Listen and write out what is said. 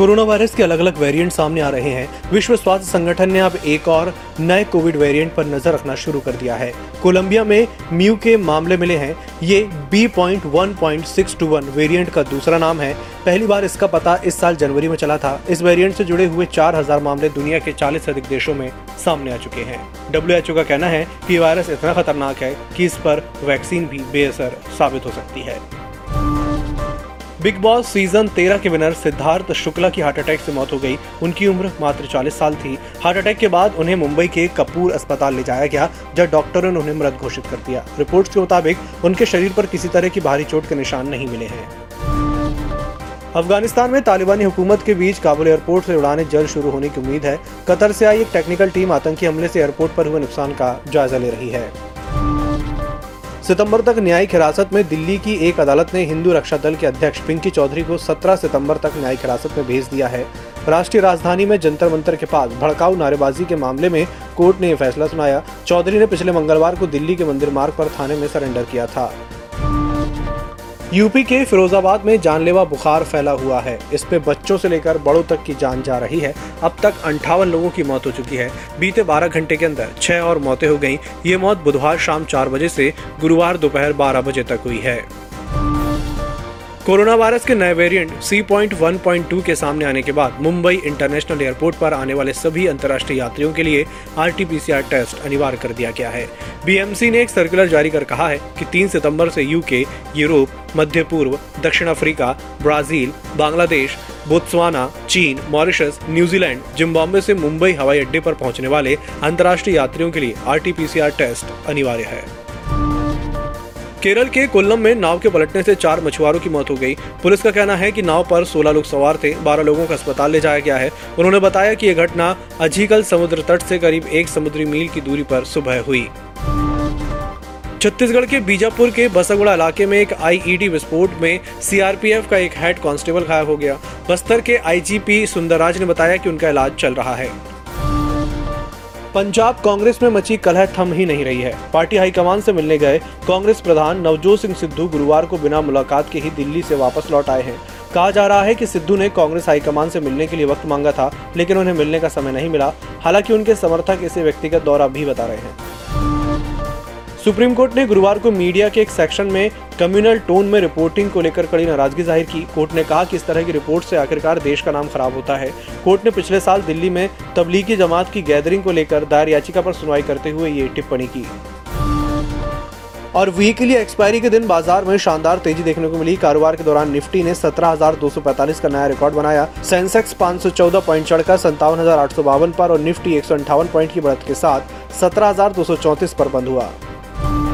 Corona virus के अलग अलग वेरिएंट सामने आ रहे हैं। विश्व स्वास्थ्य संगठन ने अब एक और नए कोविड वेरिएंट पर नज़र रखना शुरू कर दिया है। कोलंबिया में म्यू के मामले मिले हैं। ये B point one point six two one variant का दूसरा नाम है। पहली बार इसका पता इस साल जनवरी में चला था। इस वेरिएंट से जुड़े हुए 4000 मामले दुनिया के 40 से अधिक देशों में सामने आ चुके हैं। डब्ल्यूएचओ का कहना है कि वायरस इतना खतरनाक है कि इस पर वैक्सीन भी बेअसर साबित हो सकती है। बिग बॉस सीज़न 13 के विनर सिद्धार्थ शुक्ला की हार्ट अटैक से मौत हो गई। उनकी उम्र मात्र 40 साल थी। हार्ट अटैक के बाद उन्हें मुंबई के कपूर अस्पताल ले जाया गया, जहाँ डॉक्टरों ने उन्हें मृत घोषित कर दिया। रिपोर्ट्स के मुताबिक, उनके शरीर पर किसी तरह की भारी चोट के निशान नहीं मिले हैं। अफ़गानिस्तान में तालिबानी हुकूमत के बीच काबुल एयरपोर्ट से उड़ानें जल्द शुरू होने की उम्मीद है। कतर से आई एक टेक्निकल टीम आतंकी हमले से एयरपोर्ट पर हुए नुकसान का जायजा ले रही है। सितंबर तक न्यायिक हिरासत में दिल्ली की एक अदालत ने हिंदू रक्षा दल के अध्यक्ष पिंकी चौधरी को 17 सितंबर तक न्यायिक हिरासत में भेज दिया है। राष्ट्रीय राजधानी में जंतर मंतर के पास भड़काऊ नारेबाजी के मामले में कोर्ट ने यह फैसला सुनाया। चौधरी ने पिछले मंगलवार को दिल्ली के मंदिर मार्ग पर थाने में सरेंडर किया था। यूपी के फिरोजाबाद में जानलेवा बुखार फैला हुआ है। इस पे बच्चों से लेकर बड़ों तक की जान जा रही है। अब तक अंठावन लोगों की मौत हो चुकी है। बीते 12 घंटे के अंदर छह और मौतें हो गईं। ये मौत बुधवार शाम चार बजे से गुरुवार दोपहर 12 बजे तक हुई है। कोरोना वायरस के नए वेरिएंट C.1.2 के सामने आने के बाद मुंबई इंटरनेशनल एयरपोर्ट पर आने वाले सभी अंतर्राष्ट्रीय यात्रियों के लिए आरटीपीसीआर टेस्ट अनिवार्य कर दिया गया है। बीएमसी ने एक सर्कुलर जारी कर कहा है कि 3 सितंबर से यूके यूरोप मध्य पूर्व, दक्षिण अफ्रीका, ब्राज़ील, बांग्लादेश, बोत्सवाना, चीन, मॉरिशस, न्यूजीलैंड, जिम्बाब्वे से मुंबई हवाई अड्डे पर पहुँचने वाले अंतर्राष्ट्रीय यात्रियों के लिए आरटीपीसीआर टेस्ट अनिवार्य है। केरल के कोल्लम में नाव के पलटने से चार मछुआरों की मौत हो गई। पुलिस का कहना है कि नाव पर 16 लोग सवार थे 12 लोगों को अस्पताल ले जाया गया है। उन्होंने बताया कि यह घटना अजीकल समुद्र तट से करीब एक समुद्री मील की दूरी पर सुबह हुई। छत्तीसगढ़ के बीजापुर के बसगुड़ा इलाके में एक आईईडी विस्फोट में सीआरपीएफ का एक हेड कांस्टेबल घायल हो गया। बस्तर के आईजीपी सुंदरराज ने बताया कि उनका इलाज चल रहा है। पंजाब कांग्रेस में मची कलह थम ही नहीं रही है। पार्टी हाईकमान से मिलने गए कांग्रेस प्रधान नवजोत सिंह सिद्धू गुरुवार को बिना मुलाकात के ही दिल्ली से वापस लौट आए हैं। कहा जा रहा है कि सिद्धू ने कांग्रेस हाईकमान से मिलने के लिए वक्त मांगा था, लेकिन उन्हें मिलने का समय नहीं मिला। हालाँकि उनके समर्थक इसे व्यक्तिगत दौरा भी बता रहे हैं। सुप्रीम कोर्ट ने गुरुवार को मीडिया के एक सेक्शन में कम्युनल टोन में रिपोर्टिंग को लेकर कड़ी नाराज़गी ज़ाहिर की। कोर्ट ने कहा कि इस तरह की रिपोर्ट से आखिरकार देश का नाम खराब होता है। कोर्ट ने पिछले साल दिल्ली में तबलीगी जमात की गैदरिंग को लेकर दायर याचिका पर सुनवाई करते हुए ये टिप्पणी की। और वीकली एक्सपायरी के दिन बाज़ार में शानदार तेज़ी देखने को मिली। कारोबार के दौरान निफ्टी ने 17,245 का नया रिकॉर्ड बनाया। सेंसेक्स 514 पॉइंट चढ़कर संतावन पर और निफ्टी एक पॉइंट की बढ़त के साथ 17,234 पर बंद हुआ। thank you